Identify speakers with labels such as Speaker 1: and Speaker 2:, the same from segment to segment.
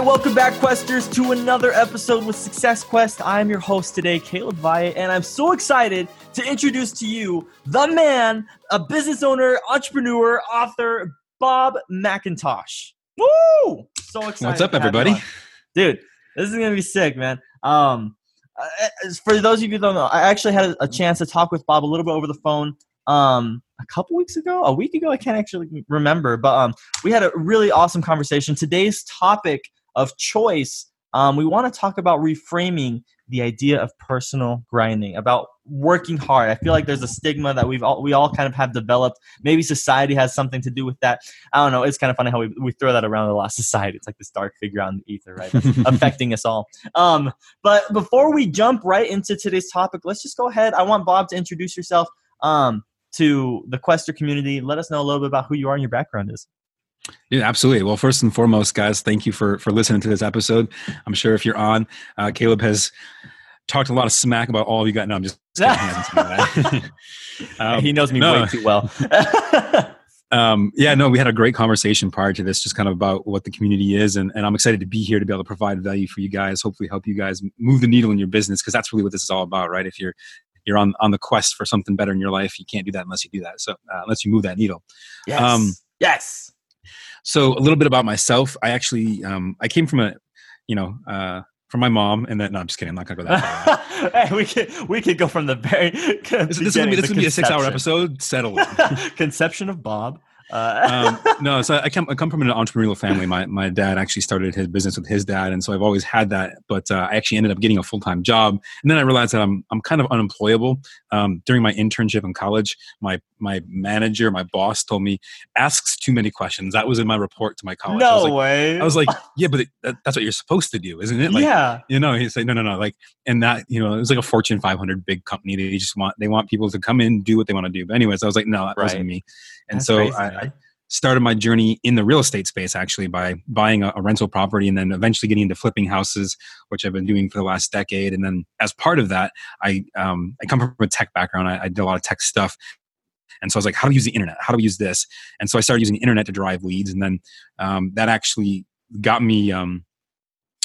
Speaker 1: right, welcome back, Questers, to another episode with Success Quest. I'm your host today, Caleb Via, and I'm so excited to introduce to you the man, a business owner, entrepreneur, author, Bob McIntosh. Woo! So excited.
Speaker 2: What's up, everybody?
Speaker 1: Dude, this is gonna be sick, man. Um, uh, for those of you who don't know, I actually had a chance to talk with Bob a little bit over the phone. Um, a couple weeks ago, a week ago, I can't actually remember, but um, we had a really awesome conversation. Today's topic of choice, um, we want to talk about reframing the idea of personal grinding, about working hard. I feel like there's a stigma that we've all we all kind of have developed. Maybe society has something to do with that. I don't know. It's kind of funny how we, we throw that around a lot. Society, it's like this dark figure on the ether, right? Affecting us all. Um, but before we jump right into today's topic, let's just go ahead. I want Bob to introduce yourself. Um, to the Quester community. Let us know a little bit about who you are and your background is.
Speaker 2: Yeah, absolutely. Well, first and foremost, guys, thank you for for listening to this episode. I'm sure if you're on, uh, Caleb has talked a lot of smack about all of you got. No, I'm just.
Speaker 1: um, he knows me no. way too well.
Speaker 2: um, yeah, no, we had a great conversation prior to this, just kind of about what the community is, and, and I'm excited to be here to be able to provide value for you guys. Hopefully, help you guys move the needle in your business because that's really what this is all about, right? If you're you're on on the quest for something better in your life. You can't do that unless you do that. So uh, unless you move that needle.
Speaker 1: Yes. Um, yes.
Speaker 2: So a little bit about myself. I actually um, I came from a you know uh, from my mom, and then no, I'm just kidding. I'm not gonna go that
Speaker 1: far. hey, we could we could go from the very.
Speaker 2: This, this is gonna be this gonna be a six hour episode. Settle.
Speaker 1: conception of Bob. Uh,
Speaker 2: um, no, so I come, I come from an entrepreneurial family. My, my dad actually started his business with his dad. And so I've always had that, but uh, I actually ended up getting a full-time job. And then I realized that I'm, I'm kind of unemployable. Um, during my internship in college, my, my manager, my boss told me, asks too many questions. That was in my report to my college.
Speaker 1: No
Speaker 2: I like,
Speaker 1: way.
Speaker 2: I was like, yeah, but it, that, that's what you're supposed to do, isn't it? Like,
Speaker 1: yeah.
Speaker 2: You know, he's like, no, no, no. Like, and that, you know, it was like a Fortune 500 big company. They just want, they want people to come in, do what they want to do. But anyways, I was like, no, that right. wasn't me. And that's so crazy, I, I started my journey in the real estate space actually by buying a, a, rental property and then eventually getting into flipping houses, which I've been doing for the last decade. And then as part of that, I um, I come from a tech background. I, I did a lot of tech stuff. And so I was like, how do we use the internet? How do we use this? And so I started using the internet to drive leads. And then um, that actually got me, um,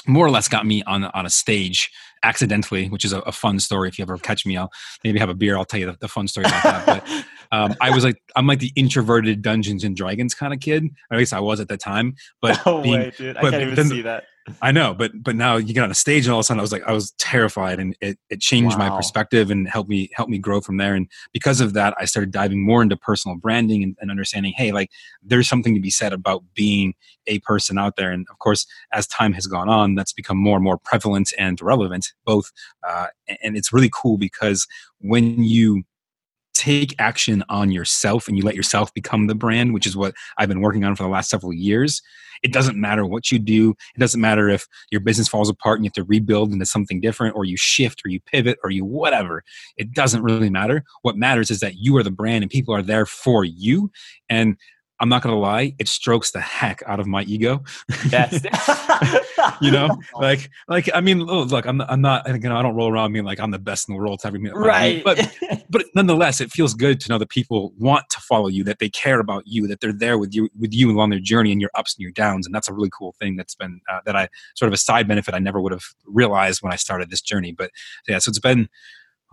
Speaker 2: more or less got me on, on a stage accidentally, which is a, a, fun story. If you ever catch me, I'll maybe have a beer. I'll tell you the, the fun story about that. But um, I was like, I'm like the introverted Dungeons and Dragons kind of kid. Or at least I was at the time. But
Speaker 1: oh being, wait, dude, I can't even then, see that.
Speaker 2: I know, but but now you get on a stage and all of a sudden I was like I was terrified and it, it changed wow. my perspective and helped me help me grow from there. And because of that, I started diving more into personal branding and, and understanding, hey, like there's something to be said about being a person out there. And of course, as time has gone on, that's become more and more prevalent and relevant, both. Uh, and it's really cool because when you take action on yourself and you let yourself become the brand, which is what I've been working on for the last several years, it doesn't matter what you do. It doesn't matter if your business falls apart and you have to rebuild into something different, or you shift, or you pivot, or you whatever. It doesn't really matter. What matters is that you are the brand and people are there for you. And I'm not gonna lie, it strokes the heck out of my ego.
Speaker 1: Yes.
Speaker 2: you know, like, like I mean, look, I'm, I'm not, you know, I don't roll around being like I'm the best in the world to every minute.
Speaker 1: Right.
Speaker 2: But, but nonetheless, it feels good to know that people want to follow you, that they care about you, that they're there with you, with you along their journey and your ups and your downs, and that's a really cool thing. That's been uh, that I sort of a side benefit I never would have realized when I started this journey. But yeah, so it's been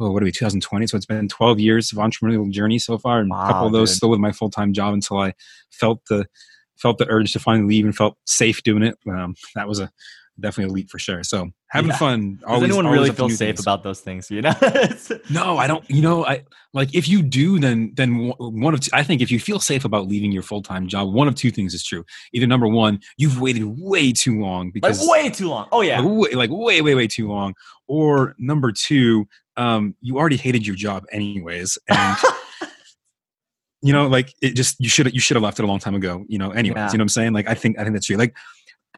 Speaker 2: oh, what are we, 2020? So it's been 12 years of entrepreneurial journey so far, and wow, a couple of those dude. still with my full time job until I felt the felt the urge to finally leave and felt safe doing it. Um, that was a definitely a leap for sure. So having yeah. fun.
Speaker 1: Always, Does anyone always really feel safe things. about those things? You know?
Speaker 2: no, I don't. You know, I like if you do, then then one of two, I think if you feel safe about leaving your full time job, one of two things is true. Either number one, you've waited way too long because
Speaker 1: like way too long. Oh yeah,
Speaker 2: like way, like way way way too long. Or number two, um, you already hated your job anyways, and. you know, like it just you should you should have left it a long time ago. You know, anyways, yeah. you know what I'm saying? Like I think I think that's true. Like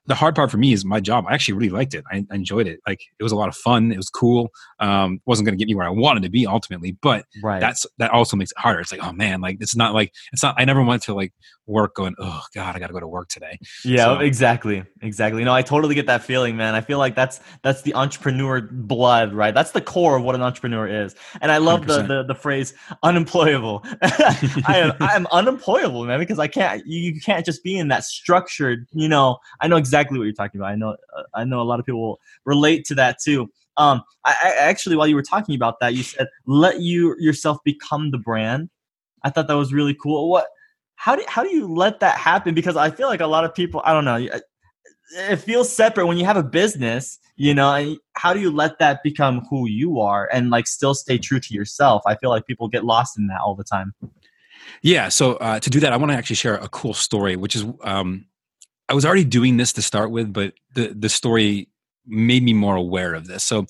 Speaker 2: the hard part for me is my job. I actually really liked it. I, I enjoyed it. Like it was a lot of fun. It was cool. Um, wasn't going to get me where I wanted to be ultimately, but
Speaker 1: right.
Speaker 2: that's that also makes it harder. It's like, oh man, like it's not like it's not. I never wanted to like work going, oh God, I got to go to work today.
Speaker 1: Yeah, so, exactly, exactly. No, I totally get that feeling, man. I feel like that's that's the entrepreneur blood, right? That's the core of what an entrepreneur is. And I love the, the the phrase unemployable. I am I am unemployable, man, because I can't you, you can't just be in that structured. You know, I know exactly what you're talking about. I know uh, I know a lot of people relate to that too. Um, I, I actually, while you were talking about that, you said let you yourself become the brand. I thought that was really cool. What? How do how do you let that happen? Because I feel like a lot of people, I don't know, it feels separate when you have a business. You know, how do you let that become who you are and like still stay true to yourself? I feel like people get lost in that all the time.
Speaker 2: Yeah. So uh, to do that, I want to actually share a cool story, which is um, I was already doing this to start with, but the the story made me more aware of this. So,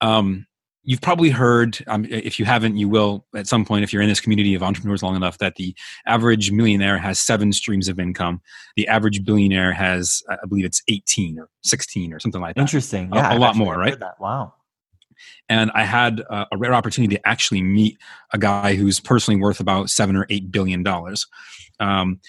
Speaker 2: um, you've probably heard, um, if you haven't, you will at some point if you're in this community of entrepreneurs long enough, that the average millionaire has seven streams of income. The average billionaire has, I believe it's 18 or 16 or something like that.
Speaker 1: Interesting.
Speaker 2: Yeah, a, a lot more, right?
Speaker 1: That. Wow.
Speaker 2: And I had uh, a rare opportunity to actually meet a guy who's personally worth about seven or eight billion dollars. Um,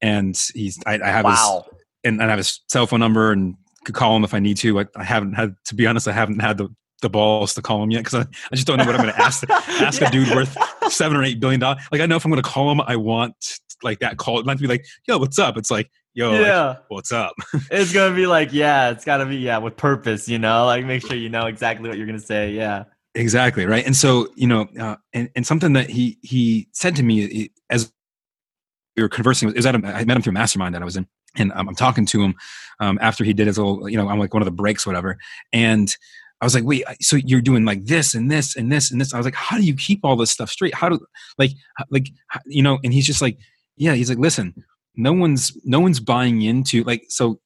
Speaker 2: and he's, I, I have wow. his, and, and I have his cell phone number and could call him if I need to. I, I, haven't had, to be honest, I haven't had the, the balls to call him yet because I, I just don't know what I'm going to ask ask yeah. a dude worth seven or eight billion dollars. Like I know if I'm going to call him, I want like that call. It might be like, "Yo, what's up?" It's like, "Yo, yeah, like, what's up?"
Speaker 1: it's gonna be like, yeah, it's gotta be yeah with purpose, you know. Like make sure you know exactly what you're gonna say. Yeah,
Speaker 2: exactly right. And so you know, uh, and and something that he he said to me as we were conversing, it was at a, I met him through mastermind that I was in and um, I'm talking to him um, after he did his little, you know, I'm like one of the breaks, whatever. And I was like, wait, so you're doing like this and this and this and this. I was like, how do you keep all this stuff straight? How do like, like, you know? And he's just like, yeah, he's like, listen, no one's, no one's buying into like, so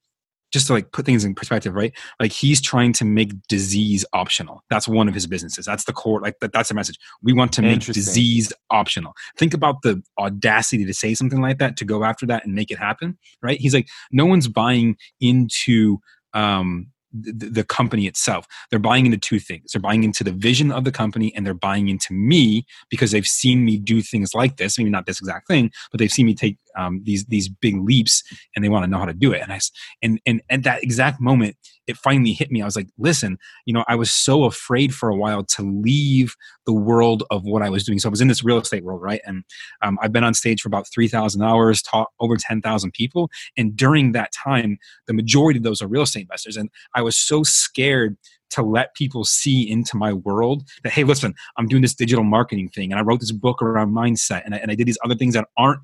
Speaker 2: just to like put things in perspective, right? Like he's trying to make disease optional. That's one of his businesses. That's the core. Like that, that's the message. We want to make disease optional. Think about the audacity to say something like that, to go after that and make it happen, right? He's like, no one's buying into um, the, the company itself. They're buying into two things. They're buying into the vision of the company and they're buying into me because they've seen me do things like this. Maybe not this exact thing, but they've seen me take um, these these big leaps and they want to know how to do it. And I and and at that exact moment, it finally hit me. I was like, listen, you know, I was so afraid for a while to leave the world of what I was doing. So I was in this real estate world, right? And um, I've been on stage for about 3,000 hours, taught over 10,000 people. And during that time, the majority of those are real estate investors. And I was so scared to let people see into my world that hey listen i'm doing this digital marketing thing and i wrote this book around mindset and I, and I did these other things that aren't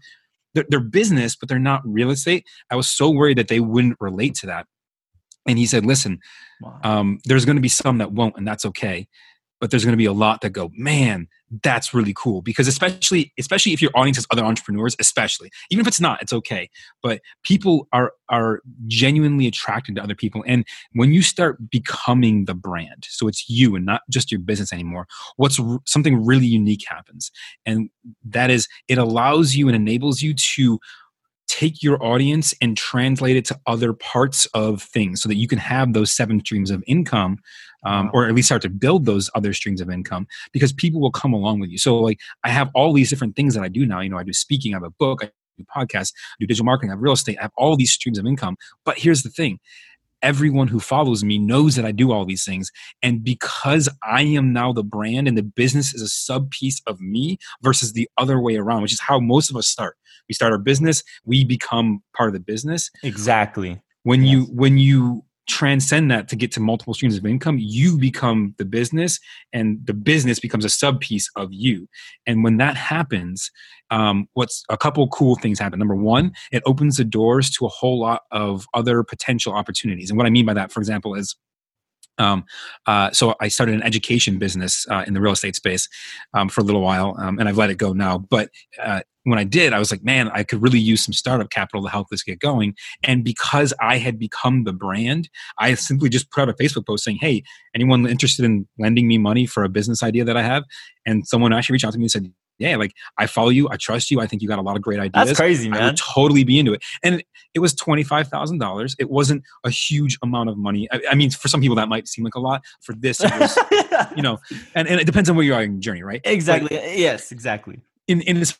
Speaker 2: they're, they're business but they're not real estate i was so worried that they wouldn't relate to that and he said, listen, wow. um, there's going to be some that won't, and that's okay. But there's going to be a lot that go, man, that's really cool. Because especially, especially if your audience is other entrepreneurs, especially, even if it's not, it's okay. But people are are genuinely attracted to other people. And when you start becoming the brand, so it's you and not just your business anymore, what's something really unique happens. And that is it allows you and enables you to take your audience and translate it to other parts of things so that you can have those seven streams of income um, wow. or at least start to build those other streams of income because people will come along with you so like i have all these different things that i do now you know i do speaking i have a book i do podcasts i do digital marketing i have real estate i have all these streams of income but here's the thing everyone who follows me knows that I do all these things. And because I am now the brand and the business is a sub piece of me versus the other way around, which is how most of us start. We start our business, we become part of the business.
Speaker 1: Exactly.
Speaker 2: When yes. you when you transcend that to get to multiple streams of income, you become the business, and the business becomes a sub piece of you. And when that happens, um, what's a couple cool things happen. Number one, it opens the doors to a whole lot of other potential opportunities. And what I mean by that, for example, is um, uh, so I started an education business uh, in the real estate space um, for a little while, um, and I've let it go now. But uh, when I did, I was like, man, I could really use some startup capital to help this get going. And because I had become the brand, I simply just put out a Facebook post saying, hey, anyone interested in lending me money for a business idea that I have? And someone actually reached out to me and said, yeah, like I follow you, I trust you, I think you got a lot of great ideas.
Speaker 1: That's crazy, man.
Speaker 2: I would totally be into it. And it was twenty five thousand dollars. It wasn't a huge amount of money. I, I, mean, for some people that might seem like a lot. For this, it was, you know, and, and it depends on where you are in your journey, right?
Speaker 1: Exactly. But yes, exactly.
Speaker 2: In in this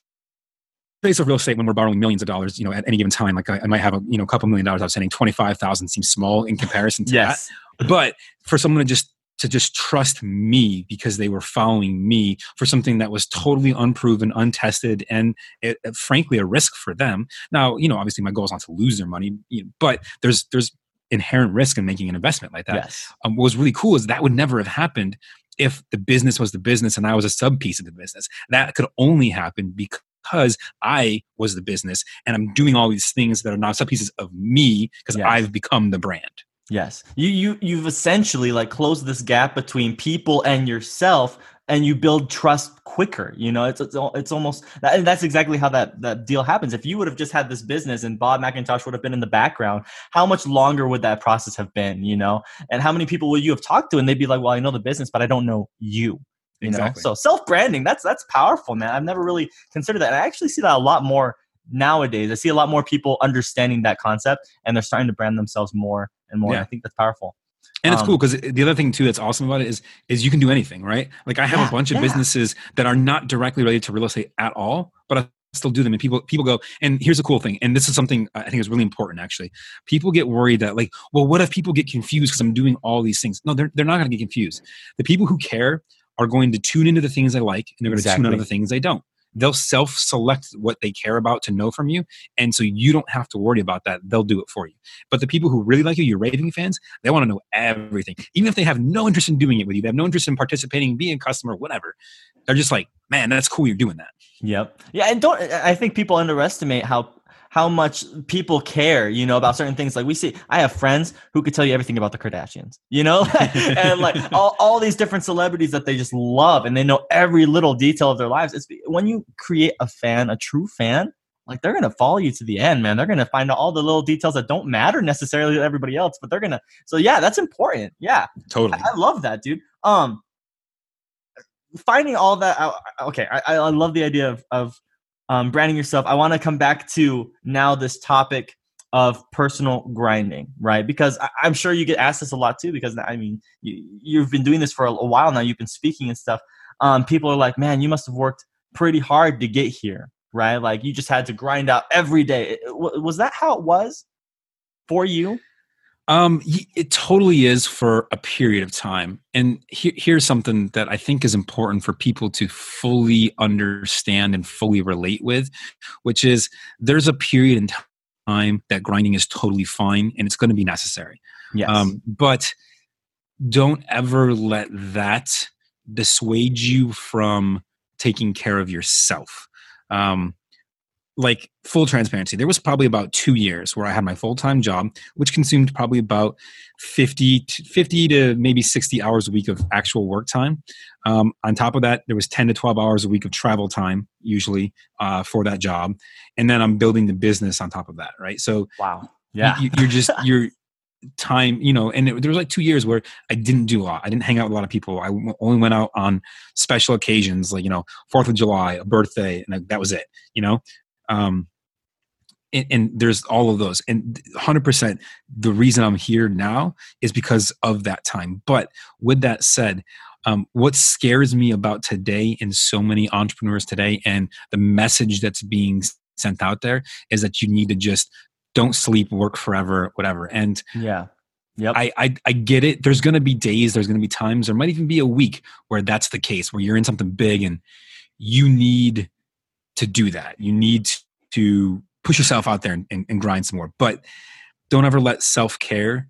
Speaker 2: space of real estate when we're borrowing millions of dollars, you know, at any given time, like I, I might have a you know a couple million dollars outstanding. Twenty five thousand seems small in comparison to
Speaker 1: yes.
Speaker 2: that. But for someone to just to just trust me because they were following me for something that was totally unproven, untested, and it, it, frankly a risk for them. Now, you know, obviously my goal is not to lose their money, you know, but there's there's inherent risk in making an investment like that.
Speaker 1: Yes.
Speaker 2: Um, what was really cool is that would never have happened if the business was the business and I was a sub piece of the business. That could only happen because I was the business and I'm doing all these things that are not sub pieces of me because yes. I've become the brand.
Speaker 1: Yes. You you you've essentially like closed this gap between people and yourself and you build trust quicker. You know, it's it's, it's almost and that's exactly how that that deal happens. If you would have just had this business and Bob McIntosh would have been in the background, how much longer would that process have been, you know? And how many people would you have talked to and they'd be like, "Well, I know the business, but I don't know you." You exactly. know? So self-branding, that's that's powerful, man. I've never really considered that. And I actually see that a lot more nowadays. I see a lot more people understanding that concept and they're starting to brand themselves more and more. Yeah. I think that's powerful.
Speaker 2: And it's um, cool because the other thing too that's awesome about it is is you can do anything, right? Like I have yeah, a bunch of yeah. businesses that are not directly related to real estate at all, but I still do them. And people people go, and here's a cool thing, and this is something I think is really important actually. People get worried that like, well, what if people get confused because I'm doing all these things? No, they're they're not going to get confused. The people who care are going to tune into the things they like, and they're going to exactly. tune out of the things they don't they'll self select what they care about to know from you. And so you don't have to worry about that. They'll do it for you. But the people who really like you, your raving fans, they want to know everything. Even if they have no interest in doing it with you, they have no interest in participating, being a customer, whatever. They're just like, man, that's cool. You're doing that.
Speaker 1: Yep. Yeah. And don't, I think people underestimate how how much people care, you know, about certain things. Like we see, I have friends who could tell you everything about the Kardashians, you know, and like all, all these different celebrities that they just love and they know every little detail of their lives. It's when you create a fan, a true fan, like they're gonna follow you to the end, man. They're gonna find out all the little details that don't matter necessarily to everybody else, but they're gonna. So yeah, that's important. Yeah,
Speaker 2: totally.
Speaker 1: I, I love that, dude. Um, finding all that out. Okay, I, I love the idea of of um, branding yourself, I want to come back to now this topic of personal grinding, right? Because I, am sure you get asked this a lot too. Because I mean, you, have been doing this for a, a, while now. You've been speaking and stuff. Um, people are like, "Man, you must have worked pretty hard to get here, right? Like you just had to grind out every day." Was that how it was for you?
Speaker 2: Um, it totally is for a period of time. And he- here's something that I think is important for people to fully understand and fully relate with, which is there's a period in time that grinding is totally fine and it's going to be necessary.
Speaker 1: Yes. Um,
Speaker 2: but don't ever let that dissuade you from taking care of yourself. Um, like full transparency there was probably about two years where i had my full-time job which consumed probably about 50 to 50 to maybe 60 hours a week of actual work time. Um, on top of that there was 10 to 12 hours a week of travel time usually uh, for that job. And then i'm building the business on top of that right? So
Speaker 1: wow. yeah.
Speaker 2: you, are just you're time you know and it, there was like two years where i didn't do a lot. I didn't hang out with a lot of people. I only went out on special occasions like you know fourth of july a birthday and that was it you know um, and, and, there's all of those and 100% the reason i'm here now is because of that time but with that said um, what scares me about today and so many entrepreneurs today and the message that's being sent out there is that you need to just don't sleep work forever whatever and
Speaker 1: yeah Yep.
Speaker 2: I, I, I get it. There's going to be days, there's going to be times, there might even be a week where that's the case, where you're in something big and you need to do that. You need to push yourself out there and, and, and grind some more. But don't ever let self care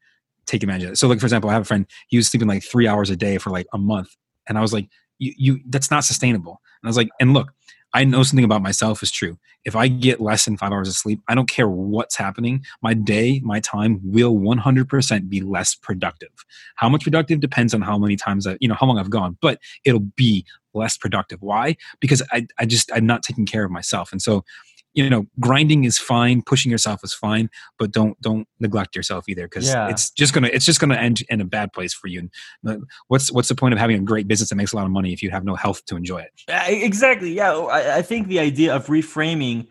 Speaker 2: take advantage of it. So, like for example, I have a friend. He was sleeping like three hours a day for like a month, and I was like, "You, you that's not sustainable." And I was like, "And look, I know something about myself is true. If I get less than five hours of sleep, I don't care what's happening. My day, my time will 100% be less productive. How much productive depends on how many times I, you know, how long I've gone, but it'll be less productive. Why? Because I, I just, I'm not taking care of myself. And so, you know grinding is fine pushing yourself is fine but don't don't neglect yourself either because yeah. it's just gonna it's just gonna end in a bad place for you. And uh, what's what's the point of having a great business that makes a lot of money if you have no health to enjoy it?
Speaker 1: Exactly yeah oh, i, I think the idea of reframing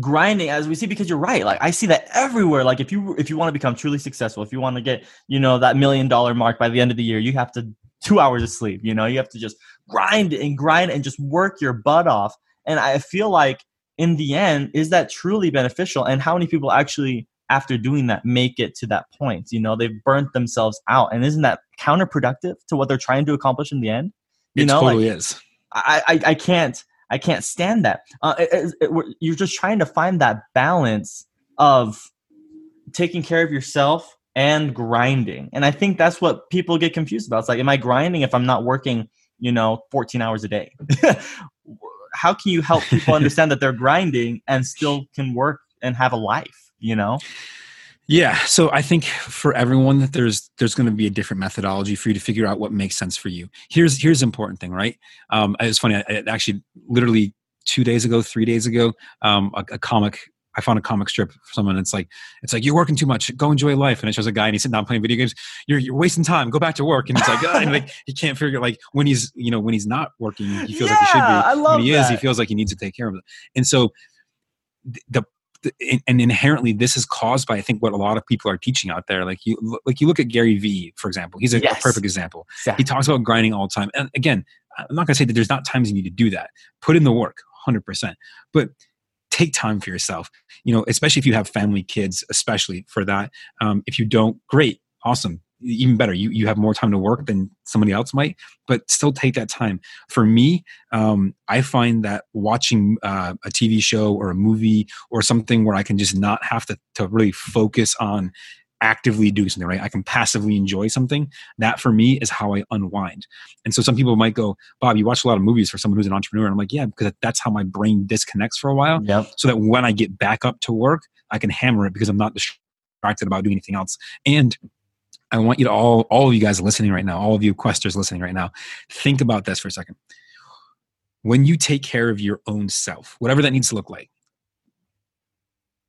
Speaker 1: grinding as we see because you're right like i see that everywhere like if you if you want to become truly successful if you want to get you know that million dollar mark by the end of the year you have to two hours of sleep you know you have to just grind and grind and just work your butt off. And i feel like in the end, is that truly beneficial? And how many people actually, after doing that, make it to that point? You know, they've burnt themselves out. And isn't that counterproductive to what they're trying to accomplish in the end?
Speaker 2: You
Speaker 1: it
Speaker 2: know, totally like, is.
Speaker 1: I, I, I can't. I can't stand that. Uh, it, it, you're just trying to find that balance of taking care of yourself and grinding. And I think that's what people get confused about. It's like, am I grinding if I'm not working, you know, 14 hours a day? How can you help people understand that they're grinding and still can work and have a life, you know?
Speaker 2: Yeah, so I think for everyone that there's there's going to be a different methodology for you to figure out what makes sense for you. Here's here's the important thing, right? Um, it's funny. I, I actually literally two days ago, three days ago, um, a, a, comic. I found a comic strip for someone. It's like it's like you're working too much. Go enjoy life. And it shows a guy and he's sitting down playing video games. You're you're wasting time. Go back to work. And it's like, ah, and like he can't figure like when he's you know when he's not working, he feels yeah, like he should be.
Speaker 1: I love
Speaker 2: when he
Speaker 1: that.
Speaker 2: is, he feels like he needs to take care of it. And so the and inherently this is caused by i think what a lot of people are teaching out there like you like you look at gary vee for example he's a, yes. a perfect example exactly. he talks about grinding all the time and again i'm not going to say that there's not times you need to do that put in the work 100% but take time for yourself you know especially if you have family kids especially for that um, if you don't great awesome even better you, you have more time to work than somebody else might but still take that time. For me um, i find that watching uh, a tv show or a movie or something where i can just not have to, to really focus on actively doing something right? I can passively enjoy something. That for me is how i unwind. And so some people might go bob you watch a lot of movies for someone who's an entrepreneur. And i'm like yeah because that's how my brain disconnects for a while
Speaker 1: yep.
Speaker 2: so that when i get back up to work i can hammer it because i'm not distracted about doing anything else. And I want you to all, all of you guys listening right now, all of you questers listening right now, think about this for a second. When you take care of your own self, whatever that needs to look like,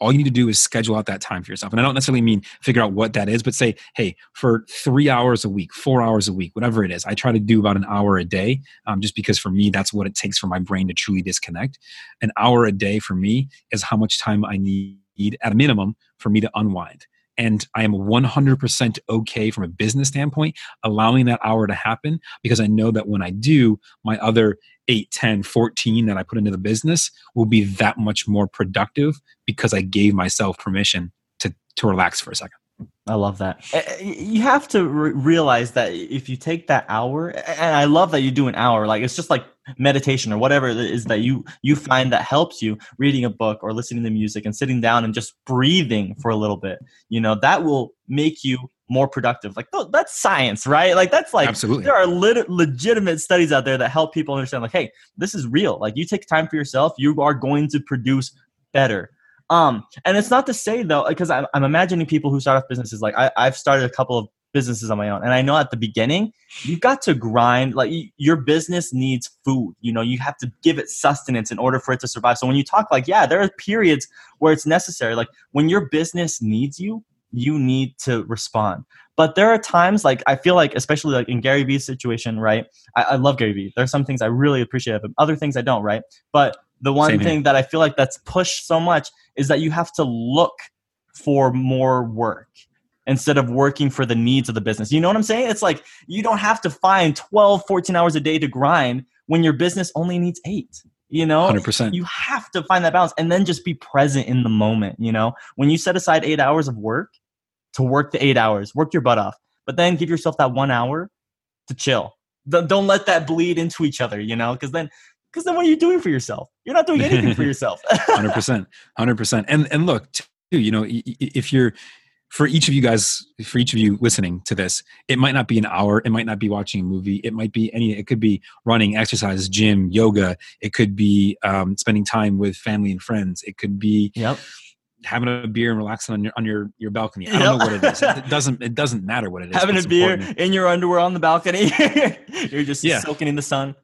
Speaker 2: all you need to do is schedule out that time for yourself. And I don't necessarily mean figure out what that is, but say, hey, for three hours a week, four hours a week, whatever it is, I try to do about an hour a day, um, just because for me, that's what it takes for my brain to truly disconnect. An hour a day for me is how much time I need at a minimum for me to unwind and I am 100% okay from a business standpoint allowing that hour to happen because I know that when I do, my other 8, 10, 14 that I put into the business will be that much more productive because I gave myself permission to, to relax for a second.
Speaker 1: I love that. Eh, eh, you have to re- realize that if you take that hour, and I love that you do an hour, like it's just like meditation or whatever it is that you you find that helps you, reading a book or listening to music and sitting down and just breathing for a little bit. You know that will make you more productive. Like that's science, right? Like that's like
Speaker 2: absolutely
Speaker 1: there are lit- legitimate studies out there that help people understand. Like, hey, this is real. Like you take time for yourself, you are going to produce better um, and it's not to say though, because I'm, I'm imagining people who start off businesses. Like I, I've started a couple of businesses on my own, and I know at the beginning you've got to grind. Like your business needs food. You know, you have to give it sustenance in order for it to survive. So when you talk like, yeah, there are periods where it's necessary. Like when your business needs you, you need to respond. But there are times like I feel like, especially like in Gary Vee's situation, right? I, I love Gary Vee. There are some things I really appreciate of him, other things I don't, right? But the one Same thing here. that I feel like that's pushed so much is that you have to look for more work instead of working for the needs of the business. You know what I'm saying? It's like you don't have to find 12, 14 hours a day to grind when your business only needs eight. You know,
Speaker 2: 100%.
Speaker 1: you have to find that balance and then just be present in the moment. You know, when you set aside eight hours of work to work the eight hours, work your butt off, but then give yourself that one hour to chill. Don't let that bleed into each other, you know, because then because then what are you doing for yourself? You're not doing anything for yourself.
Speaker 2: Hundred percent, hundred percent. And and look, too, you know, if you're for each of you guys, for each of you listening to this, it might not be an hour. It might not be watching a movie. It might be any. It could be running, exercise, gym, yoga. It could be um, spending time with family and friends. It could be.
Speaker 1: Yep
Speaker 2: having a beer and relaxing on your on your, your balcony. I don't know what it is. It doesn't it doesn't matter what it is.
Speaker 1: Having a beer important. in your underwear on the balcony. You're just yeah. soaking in the sun.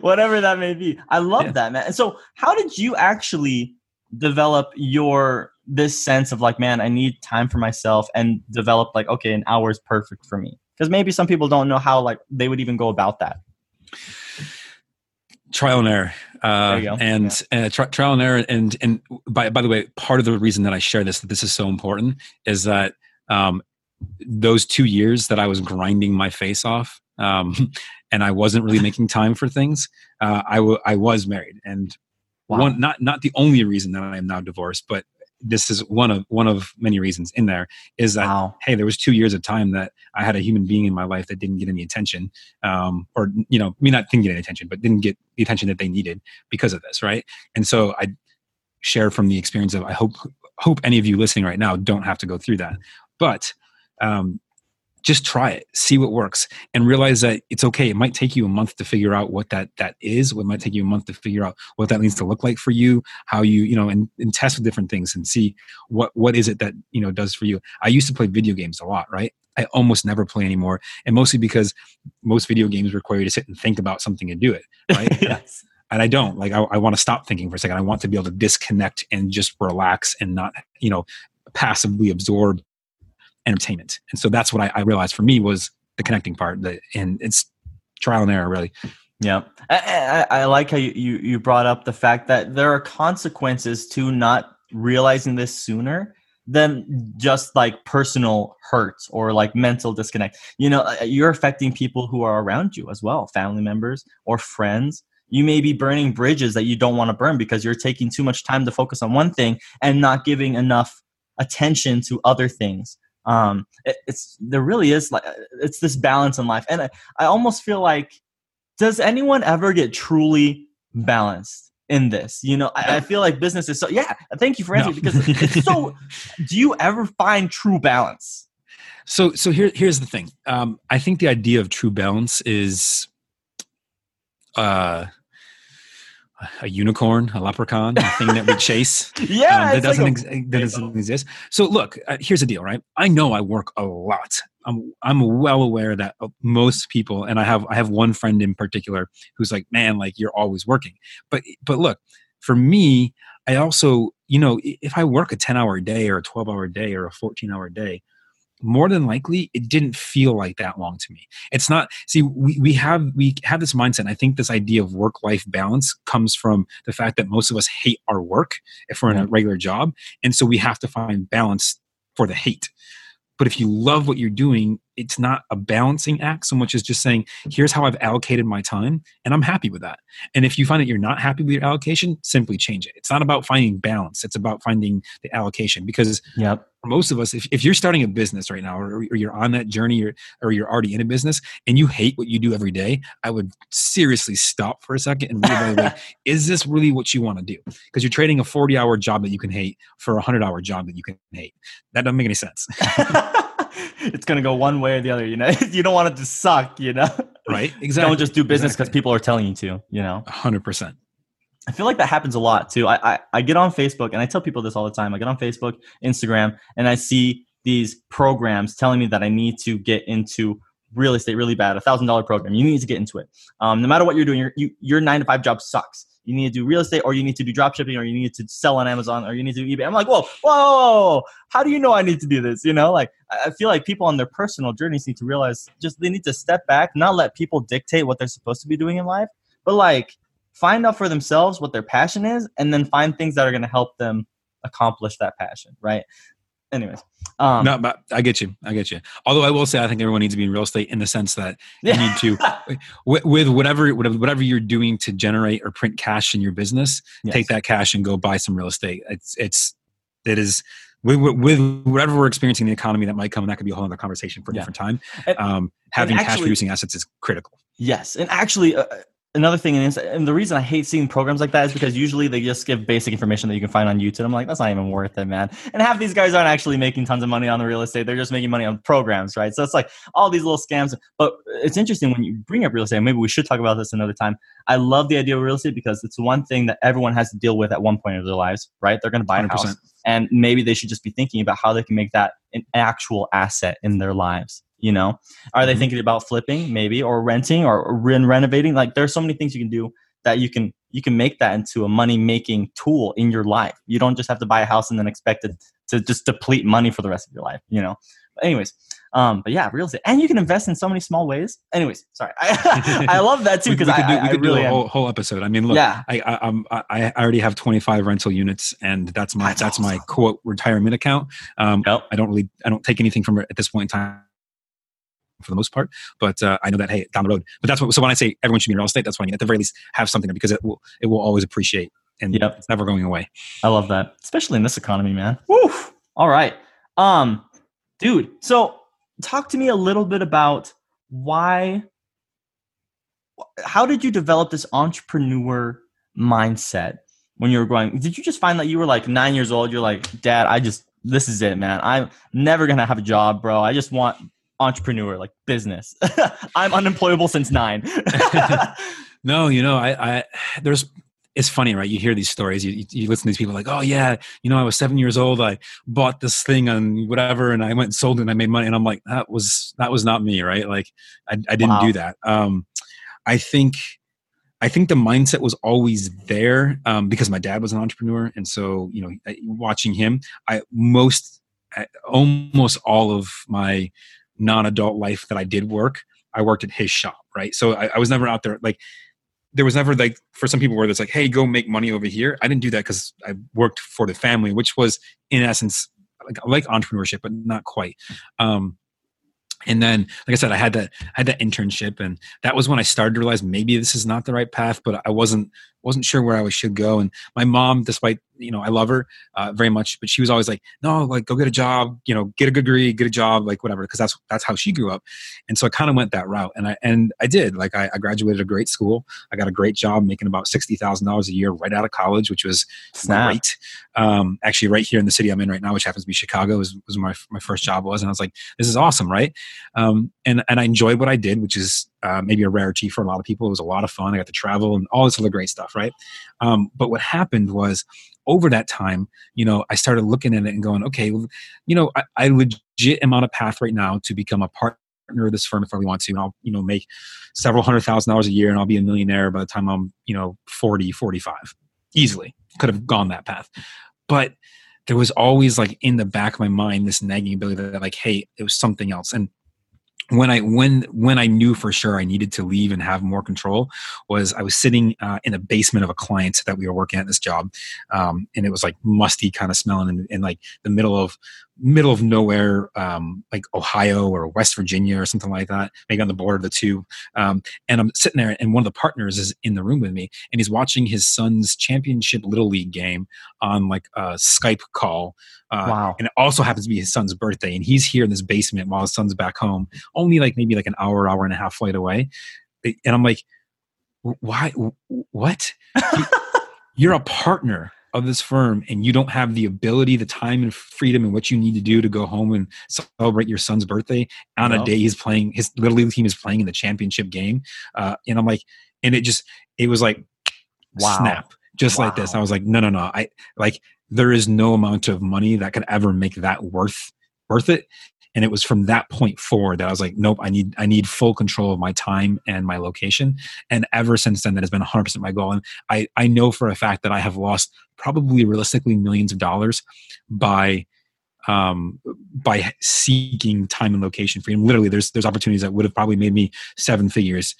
Speaker 1: Whatever that may be. I love yeah. that, man. And so how did you actually develop your this sense of like, man, I need time for myself and develop like, okay, an hour is perfect for me? Because maybe some people don't know how like they would even go about that
Speaker 2: trial and error uh, and yeah. uh, tri- trial and error and and by by the way part of the reason that i share this that this is so important is that um, those two years that i was grinding my face off um, and i wasn't really making time for things uh, I, w- I was married and wow. one not not the only reason that I am now divorced, but this is one of one of many reasons in there is that wow. hey there was two years of time that i had a human being in my life that didn't get any attention um, or you know me not didn't get any attention but didn't get the attention that they needed because of this right and so i share from the experience of i hope hope any of you listening right now don't have to go through that but um, just try it see what works and realize that it's okay. It might take you a month to figure out what that that is. It might take you a month to figure out what that needs to look like for you how you you know and, and test with different things and see what what is it that you know does for you. I used to play video games a lot right? I almost never play anymore and mostly because most video games require you to sit and think about something and do it right? Yes. and I don't. Like I, I want to stop thinking for a second. I want to be able to disconnect and just relax and not you know passively absorb entertainment. And so that's what I, I realized for me was the connecting part. That and it's trial and error, really.
Speaker 1: Yeah, I, I, I like how you, you you brought up the fact that there are consequences to not realizing this sooner than just like personal hurt or like mental disconnect. You know, uh, you're affecting people who are around you as well, family members or friends. You may be burning bridges that you don't want to burn because you're taking too much time to focus on one thing and not giving enough attention to other things um it, it's there really is like it's this balance in life. And I, I almost feel like does anyone ever get truly balanced in this? You know I, I feel like business is so yeah thank you for answering no. because it's so do you ever find true balance?
Speaker 2: So so here here's the thing. Um i think the idea of true balance is uh a unicorn, a leprechaun, a thing that we chase.
Speaker 1: yeah,
Speaker 2: um, that doesn't like a, ex- that doesn't exist. So look, uh, here's the deal, right? I know I work a lot. I'm I'm well aware that uh, most people, and I have I have one friend in particular who's like, man, like you're always working. But but look, for me, I also, you know, if I work a 10 hour day or a 12 hour day or a 14 hour day, more than likely it didn't feel like that long to me. It's not see we, we have we have this mindset i think this idea of work life balance comes from the fact that most of us hate our work if we're in a regular job and so we have to find balance for the hate. But if you love what you're doing it's not a balancing act so much as just saying here's how i've allocated my time and i'm happy with that. And if you find that you're not happy with your allocation simply change it. It's not about finding balance it's about finding the allocation because
Speaker 1: yep
Speaker 2: most of us, if, if you're starting a business right now or, or you're on that journey or, or you're already in a business and you hate what you do every day, I would seriously stop for a second and reevaluate is this really what you want to do? Because you're trading a 40 hour job that you can hate for a 100 hour job that you can hate. That doesn't make any sense.
Speaker 1: it's going to go one way or the other, you know? you don't want it to suck, you know?
Speaker 2: Right? Exactly.
Speaker 1: Don't just do business because exactly. people are telling you to, you know?
Speaker 2: 100%.
Speaker 1: I feel like that happens a lot too. I, I, I get on Facebook and I tell people this all the time. I get on Facebook, Instagram, and I see these programs telling me that I need to get into real estate really bad. A thousand dollar program. You need to get into it. Um, no matter what you're doing, your you, your nine to five job sucks. You need to do real estate, or you need to do drop shipping, or you need to sell on Amazon, or you need to do eBay. I'm like, whoa, whoa, how do you know I need to do this? You know, like I feel like people on their personal journeys need to realize just they need to step back, not let people dictate what they're supposed to be doing in life, but like find out for themselves what their passion is and then find things that are going to help them accomplish that passion right anyways
Speaker 2: um, no but i get you i get you although i will say i think everyone needs to be in real estate in the sense that you need to with, with, whatever whatever you're doing to generate or print cash in your business yes. take that cash and go buy some real estate it's it's it is with, with, whatever we're experiencing in the economy that might come, and that could be a whole other conversation for a yeah. different time. Um, having actually, cash producing assets is critical.
Speaker 1: Yes, and actually, uh, another thing is, and the reason I hate seeing programs like that is because usually they just give basic information that you can find on YouTube. I'm like, that's not even worth it, man. And half these guys aren't actually making tons of money on the real estate; they're just making money on programs, right? So it's like all these little scams. But it's interesting when you bring up real estate. Maybe we should talk about this another time. I love the idea of real estate because it's one thing that everyone has to deal with at one point of their lives, right? They're going to buy a 100%. house, and maybe they should just be thinking about how they can make that an actual asset in their lives you know are they mm-hmm. thinking about flipping maybe or renting or re- renovating like there's so many things you can do that you can you can make that into a money making tool in your life you don't just have to buy a house and then expect it to just deplete money for the rest of your life you know but anyways um, but yeah, real estate, and you can invest in so many small ways. Anyways, sorry, I, I love that too because I,
Speaker 2: do, we
Speaker 1: could
Speaker 2: really do a whole, whole, episode. I mean, look, yeah. I, I, I'm, I already have 25 rental units, and that's my that's, that's awesome. my quote retirement account. Um, yep. I don't really I don't take anything from it at this point in time for the most part. But uh, I know that hey, down the road. But that's what. So when I say everyone should be in real estate, that's why you at the very least have something because it will it will always appreciate and yep. it's never going away.
Speaker 1: I love that, especially in this economy, man. Woo! All right, um, dude. So talk to me a little bit about why. How did you develop this entrepreneur mindset when you were growing? Did you just find that you were like nine years old? You're like, Dad, I just this is it, man. I'm never gonna have a job, bro. I just want entrepreneur, like business. I'm unemployable since nine.
Speaker 2: no, you know, I, I there's it's funny, right? You hear these stories, you, you listen to these people like, oh yeah, you know, I was seven years old, I bought this thing on whatever, and I went and sold it, and I made money, and I'm like, that was that was not me, right? Like, I, I didn't wow. do that. Um, I think I think the mindset was always there um, because my dad was an entrepreneur, and so you know, watching him, I most almost all of my non-adult life that I did work, I worked at his shop, right? So I, I was never out there like there was never like for some people where it's like, hey, go make money over here. I didn't do that because I worked for the family, which was in essence like like entrepreneurship, but not quite. Um, and then like i said i had that I had that internship and that was when i started to realize maybe this is not the right path but i wasn't wasn't sure where i should go and my mom despite you know i love her uh, very much but she was always like no like go get a job you know get a good degree get a job like whatever because that's that's how she grew up and so i kind of went that route and i and i did like I, I, graduated a great school i got a great job making about $60000 a year right out of college which was Snap. great um, actually right here in the city i'm in right now which happens to be chicago was, was my, my first job was and i was like this is awesome right um, and and i enjoyed what i did which is uh, maybe a rarity for a lot of people it was a lot of fun i got to travel and all this other great stuff right um, but what happened was over that time, you know, I started looking at it and going, okay, you know, I, I legit am on a path right now to become a partner of this firm if I really want to. And I'll, you know, make several hundred thousand dollars a year and I'll be a millionaire by the time I'm, you know, 40, 45. Easily could have gone that path. But there was always like in the back of my mind this nagging ability that like, hey, it was something else. And when I when when I knew for sure I needed to leave and have more control was I was sitting uh, in the basement of a client that we were working at this job, um, and it was like musty kind of smelling in, in like the middle of middle of nowhere, um, like Ohio or West Virginia or something like that, maybe on the border of the two. Um, and I'm sitting there, and one of the partners is in the room with me, and he's watching his son's championship little league game on like a Skype call. Uh, wow! And it also happens to be his son's birthday, and he's here in this basement while his son's back home, only like maybe like an hour, hour and a half flight away. And I'm like, why? What? You're a partner of this firm and you don't have the ability, the time and freedom and what you need to do to go home and celebrate your son's birthday on no. a day he's playing his little league team is playing in the championship game. Uh, and I'm like, and it just it was like wow. snap, just wow. like this. I was like, no, no, no. I like there is no amount of money that could ever make that worth worth it and it was from that point forward that i was like nope i need i need full control of my time and my location and ever since then that has been 100% my goal and i i know for a fact that i have lost probably realistically millions of dollars by um, by seeking time and location freedom. Literally, there's there's opportunities that would have probably made me seven figures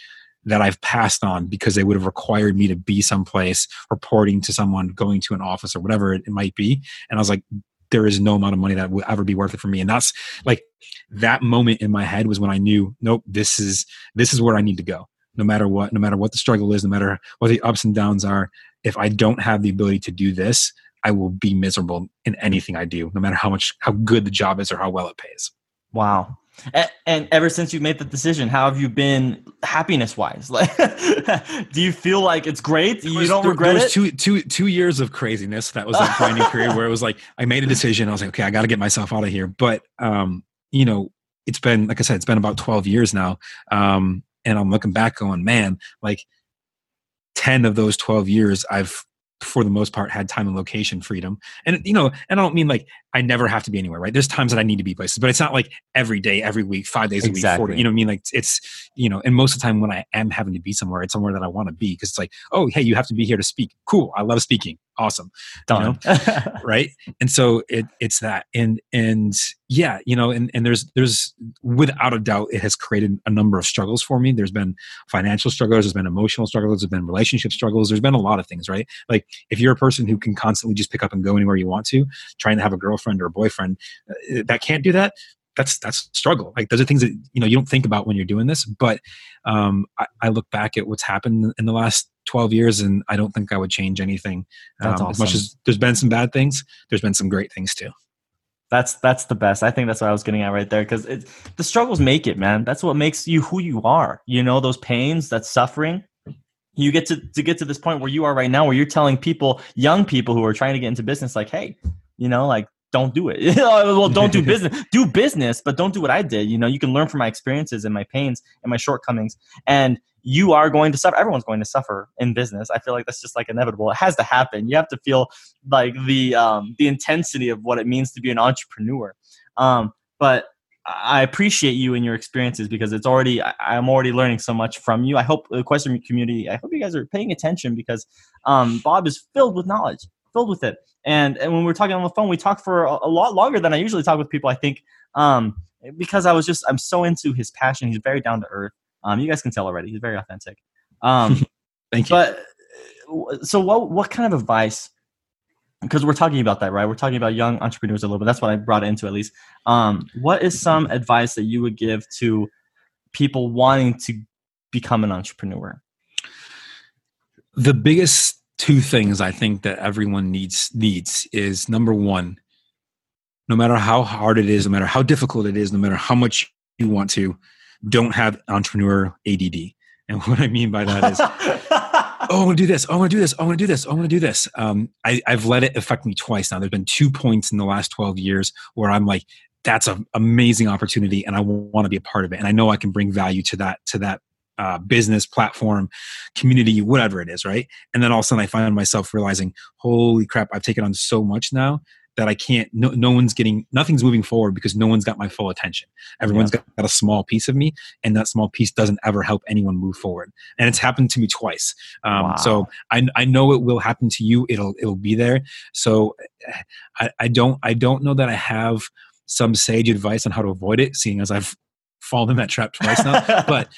Speaker 2: that I've passed on because they would have required me to be someplace, reporting to someone, going to an office or whatever it, it might be. And I was like, there is no amount of money that will ever be worth it for me. And that's like that moment in my head was when I knew, nope, this is this is where I need to go. No matter what, no matter what the struggle is, no matter what the ups and downs are, if I don't have the ability to do this, I will be miserable in anything I do, no matter how much how good the job is or how well it pays.
Speaker 1: Wow. And, and ever since you made the decision, how have you been happiness wise? Like, do you feel like it's great? You was, don't there, regret there
Speaker 2: was it? Two, two, two years of craziness. That was that grinding period where it was like, I made a decision. I was like, okay, I got to get myself out of here. But, um, you know, it's been, like I said, it's been about 12 years now. Um, and I'm looking back going, man, like 10 of those 12 years, I've for the most part had time and location freedom. And you know and i don't mean like i never have to be anywhere right? There's times that i need to be places but it's not like every day every week five days exactly. a week 40 you know what i mean? Like it's you know and most of the time when i am having to be somewhere it's somewhere that i want to be because it's like oh hey you have to be here to speak. Cool i love speaking. Awesome
Speaker 1: Done.
Speaker 2: You know? right? And so it it's that. And and yeah you know and and there's there's without a doubt it has created a number of struggles for me. There's been financial struggles there's been emotional struggles there's been relationship struggles there's been a lot of things right? Like if you're a person who can constantly just pick up and go anywhere you want to trying to have a girlfriend or a boyfriend uh, that can't do that that's that's struggle. Like those are things that you know you don't think about when you're doing this but um, I, I, look back at what's happened in the last 12 years and i don't think i would change anything um, awesome. as much as there's been some bad things there's been some great things too
Speaker 1: that's that's the best i think that's what i was getting at right there because the struggles make it man that's what makes you who you are you know those pains that suffering you get to, to get to this point where you are right now where you're telling people young people who are trying to get into business like hey you know like don't do it. well, don't do business. Do business, but don't do what I did. You know, you can learn from my experiences and my pains and my shortcomings. And you are going to suffer. Everyone's going to suffer in business. I feel like that's just like inevitable. It has to happen. You have to feel like the um, the intensity of what it means to be an entrepreneur. Um, but I appreciate you and your experiences because it's already I'm already learning so much from you. I hope the question community. I hope you guys are paying attention because um, Bob is filled with knowledge, filled with it. And and when we are talking on the phone, we talk for a, a lot longer than I usually talk with people. I think um, because I was just I'm so into his passion. He's very down to earth. Um, you guys can tell already. He's very authentic. Um,
Speaker 2: Thank you.
Speaker 1: But so what what kind of advice? Because we're talking about that, right? We're talking about young entrepreneurs a little bit. That's what I brought it into at least. Um, what is some advice that you would give to people wanting to become an entrepreneur?
Speaker 2: The biggest two things I think that everyone needs needs is number one, no matter how hard it is, no matter how difficult it is, no matter how much you want to, don't have entrepreneur ADD. And what I mean by that is, oh, I'm gonna do this. Oh, I'm gonna do this. Oh, I want to do this. Oh, I want to do this. Um, I, I've let it affect me twice now. There's been two points in the last 12 years where I'm like, that's an amazing opportunity and I want to be a part of it. And I know I can bring value to that, to that uh, business platform community whatever it is right and then all of a sudden i find myself realizing holy crap i've taken on so much now that i can't no, no one's getting nothing's moving forward because no one's got my full attention. Everyone's yeah. got a small piece of me and that small piece doesn't ever help anyone move forward. And it's happened to me twice. Um, wow. so I, I know it will happen to you. It'll it'll be there. So I, I don't i don't know that i have some sage advice on how to avoid it seeing as i've fallen in that trap twice now. But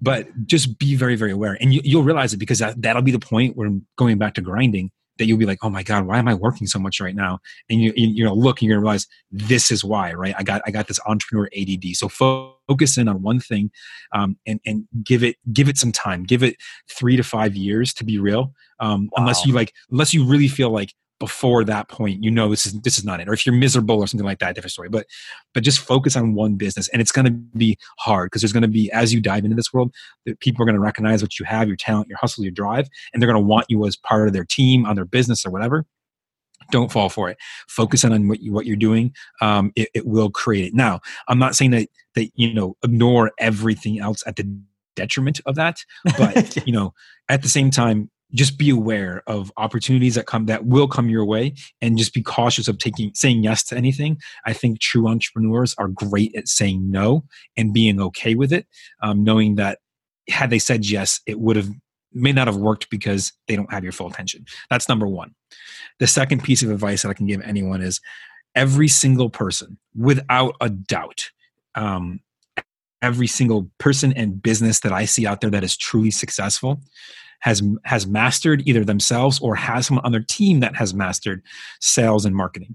Speaker 2: but just be very very aware. And you, will realize it because that, that'll be the point where going back to grinding that you'll be like oh my god why am i working so much right now? And you you know look and you're gonna realize this is why right? I got i got this entrepreneur ADD so focus in on one thing um, and and give it give it some time. Give it three to five years to be real um, wow. unless you like unless you really feel like before that point you know this is this is not it. Or if you're miserable or something like that different story. But but just focus on one business. And it's going to be hard because there's going to be as you dive into this world that people are going to recognize what you have your talent your hustle your drive and they're going to want you as part of their team on their business or whatever. Don't fall for it. Focus on what, you, what you're doing. Um, it, it will create it. Now i'm not saying that that you know ignore everything else at the detriment of that but you know at the same time just be aware of opportunities that come that will come your way and just be cautious of taking saying yes to anything. I think true entrepreneurs are great at saying no and being okay with it um, knowing that had they said yes it would have may not have worked because they don't have your full attention. That's number one. The second piece of advice that i can give anyone is every single person without a doubt um, every single person and business that i see out there that is truly successful has has mastered either themselves or has someone on their team that has mastered sales and marketing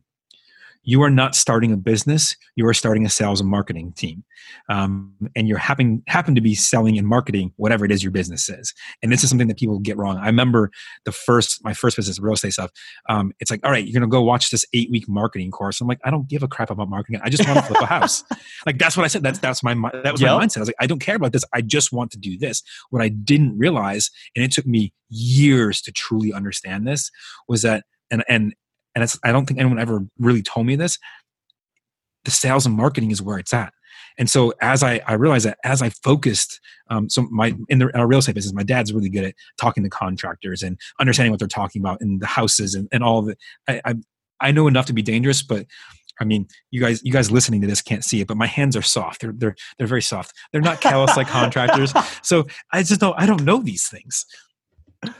Speaker 2: you are not starting a business you are starting a sales and marketing team. Um, and you're happen happen to be selling and marketing whatever it is your business is. And this is something that people get wrong. I remember the first my first business real estate stuff um, it's like all right you're gonna go watch this eight week marketing course. I'm like i don't give a crap about marketing. I just want to flip a house. Like that's what i said. That's that's my that was yep. my mindset. I was like i don't care about this. I just want to do this. What i didn't realize and it took me years to truly understand this was that and and and it's, I don't think anyone ever really told me this. The sales and marketing is where it's at. And so as I, I realized that as I focused, um, so my in the our real estate business, my dad's really good at talking to contractors and understanding what they're talking about in the houses and, and all of it. I, I, I know enough to be dangerous, but I mean, you guys, you guys listening to this can't see it, but my hands are soft. They're they're they're very soft. They're not callous like contractors. So I just don't I don't know these things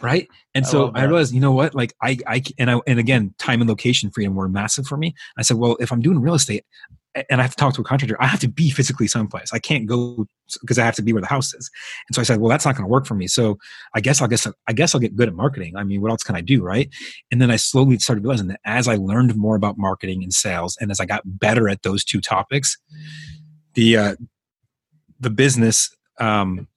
Speaker 2: right and so I, I realized you know what like i i and i and again time and location freedom were massive for me i said well if i'm doing real estate and I have to talk to a contractor. I have to be physically someplace. I can't go because I have to be where the house is. And so I said, well, that's not going to work for me. So I guess I'll guess I guess I'll get good at marketing. I mean, what else can I do, right? And then I slowly started realizing that as I learned more about marketing and sales, and as I got better at those two topics, the uh, the business um,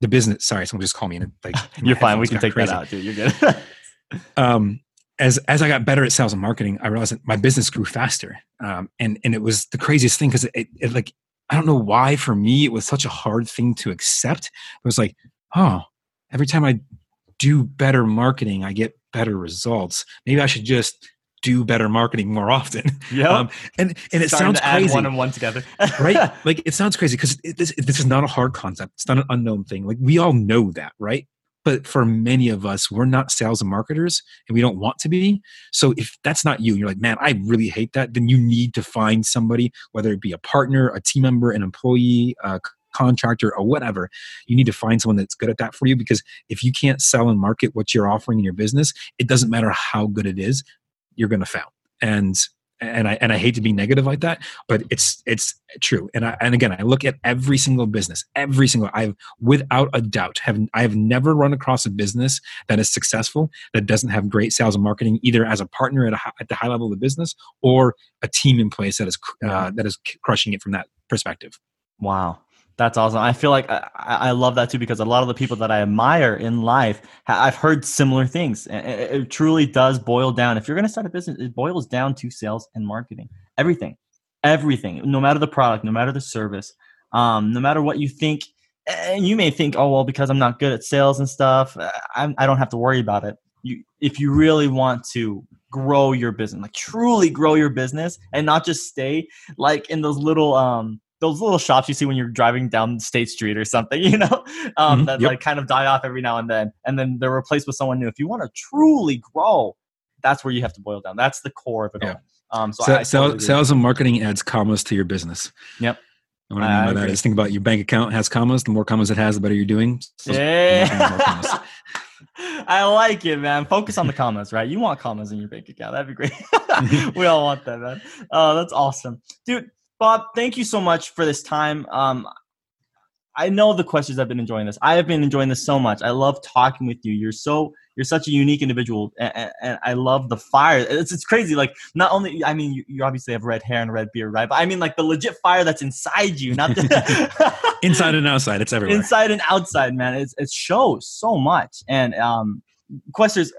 Speaker 2: the business. Sorry, someone just called me and like
Speaker 1: you're fine. We can take crazy. that out, dude. You're good.
Speaker 2: um, as as I got better at sales and marketing, I realized that my business grew faster. Um, and and it was the craziest thing because it, it, like I don't know why for me it was such a hard thing to accept. It was like, oh, every time I do better marketing, I get better results. Maybe I should just do better marketing more often.
Speaker 1: Yeah. Um,
Speaker 2: and and it Starting sounds crazy.
Speaker 1: one and one together,
Speaker 2: right? Like it sounds crazy because this this is not a hard concept. It's not an unknown thing. Like we all know that, right? But for many of us, we're not sales and marketers and we don't want to be. So if that's not you, and you're like, man, I really hate that, then you need to find somebody, whether it be a partner, a team member, an employee, a contractor, or whatever. You need to find someone that's good at that for you because if you can't sell and market what you're offering in your business, it doesn't matter how good it is, you're going to fail. And and I and I hate to be negative like that, but it's it's true. And I and again, I look at every single business, every single I've without a doubt have I have never run across a business that is successful that doesn't have great sales and marketing either as a partner at a, at the high level of the business or a team in place that is uh, that is crushing it from that perspective.
Speaker 1: Wow. That's awesome. I feel like I, I, love that too because a lot of the people that I admire in life, I've heard similar things. It, it truly does boil down. If you're going to start a business, it boils down to sales and marketing. Everything, everything. No matter the product, no matter the service, um, no matter what you think. And you may think, oh well, because I'm not good at sales and stuff, uh, I'm, I don't have to worry about it. You, if you really want to grow your business, like truly grow your business, and not just stay like in those little um those little shops you see when you're driving down State Street or something, you know, um, mm-hmm. that yep. like kind of die off every now and then, and then they're replaced with someone new. If you want to truly grow, that's where you have to boil down. That's the core of it yeah. all. Um, so,
Speaker 2: so totally sales and marketing adds commas to your business.
Speaker 1: Yep.
Speaker 2: What I mean by that is think about your bank account has commas. The more commas it has, the better you're doing.
Speaker 1: So yeah. I like it, man. Focus on the commas, right? You want commas in your bank account. That'd be great. we all want that, man. Oh, that's awesome. Dude, Bob, thank you so much for this time. Um, I know the questions I've been enjoying this. I have been enjoying this so much. I love talking with you. You're so you're such a unique individual, and, and I love the fire. It's, it's crazy. Like not only, I mean, you, you, obviously have red hair and red beard, right? But I mean, like the legit fire that's inside you, not
Speaker 2: the inside and outside. It's everywhere.
Speaker 1: Inside and outside, man. It's, it shows so much. And um, Questers,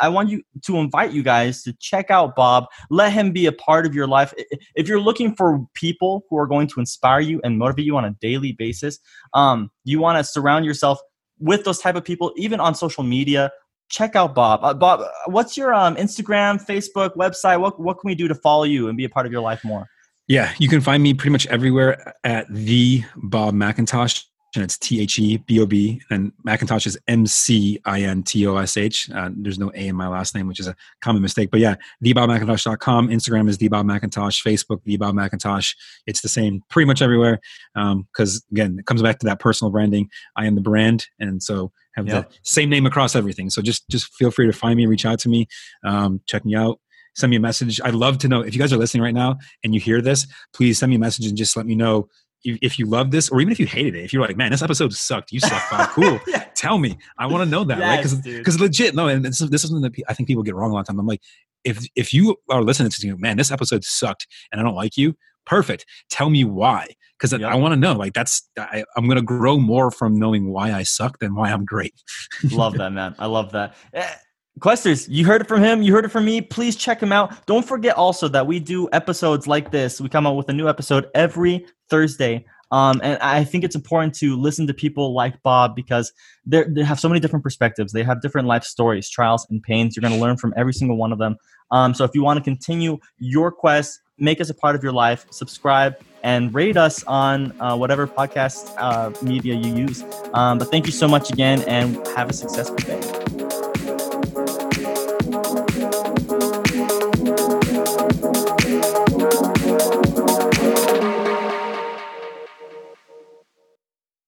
Speaker 1: I want you to invite you guys to check out Bob. Let him be a part of your life. If you're looking for people who are going to inspire you and motivate you on a daily basis, um, you want to surround yourself with those type of people, even on social media. Check out Bob. Uh, Bob, what's your um, Instagram, Facebook, website? What what can we do to follow you and be a part of your life more?
Speaker 2: Yeah, you can find me pretty much everywhere at the Bob McIntosh and it's T H E B O B, and McIntosh is M C I N T O S H. Uh, there's no A in my last name, which is a common mistake. But yeah, thebobmcintosh.com. Instagram is thebobmcintosh. Facebook, thebobmcintosh. It's the same pretty much everywhere. Because um, again, it comes back to that personal branding. I am the brand, and so have yep. the same name across everything. So just just feel free to find me, reach out to me, um, check me out send me a message. I'd love to know if you guys are listening right now and you hear this, please send me a message and just let me know if you love this or even if you hated it if you're like man this episode sucked. You suck Bob. cool. Yeah. tell me. I want to know that yes, right because because legit no and this, this is something that i think people get wrong a lot of time. I'm like if if you are listening to you man this episode sucked and i don't like you perfect. Tell me why. Because yep. i want to know like that's I, i'm going to grow more from knowing why i suck than why i'm great.
Speaker 1: Love that man. I love that eh, Questers, you heard it from him. You heard it from me. Please check him out. Don't forget also that we do episodes like this. We come out with a new episode every Thursday. Um, and I think it's important to listen to people like Bob because they have so many different perspectives. They have different life stories, trials, and pains. You're going to learn from every single one of them. Um, so if you want to continue your quest, make us a part of your life, subscribe, and rate us on uh, whatever podcast uh, media you use. Um, but thank you so much again, and have a successful day.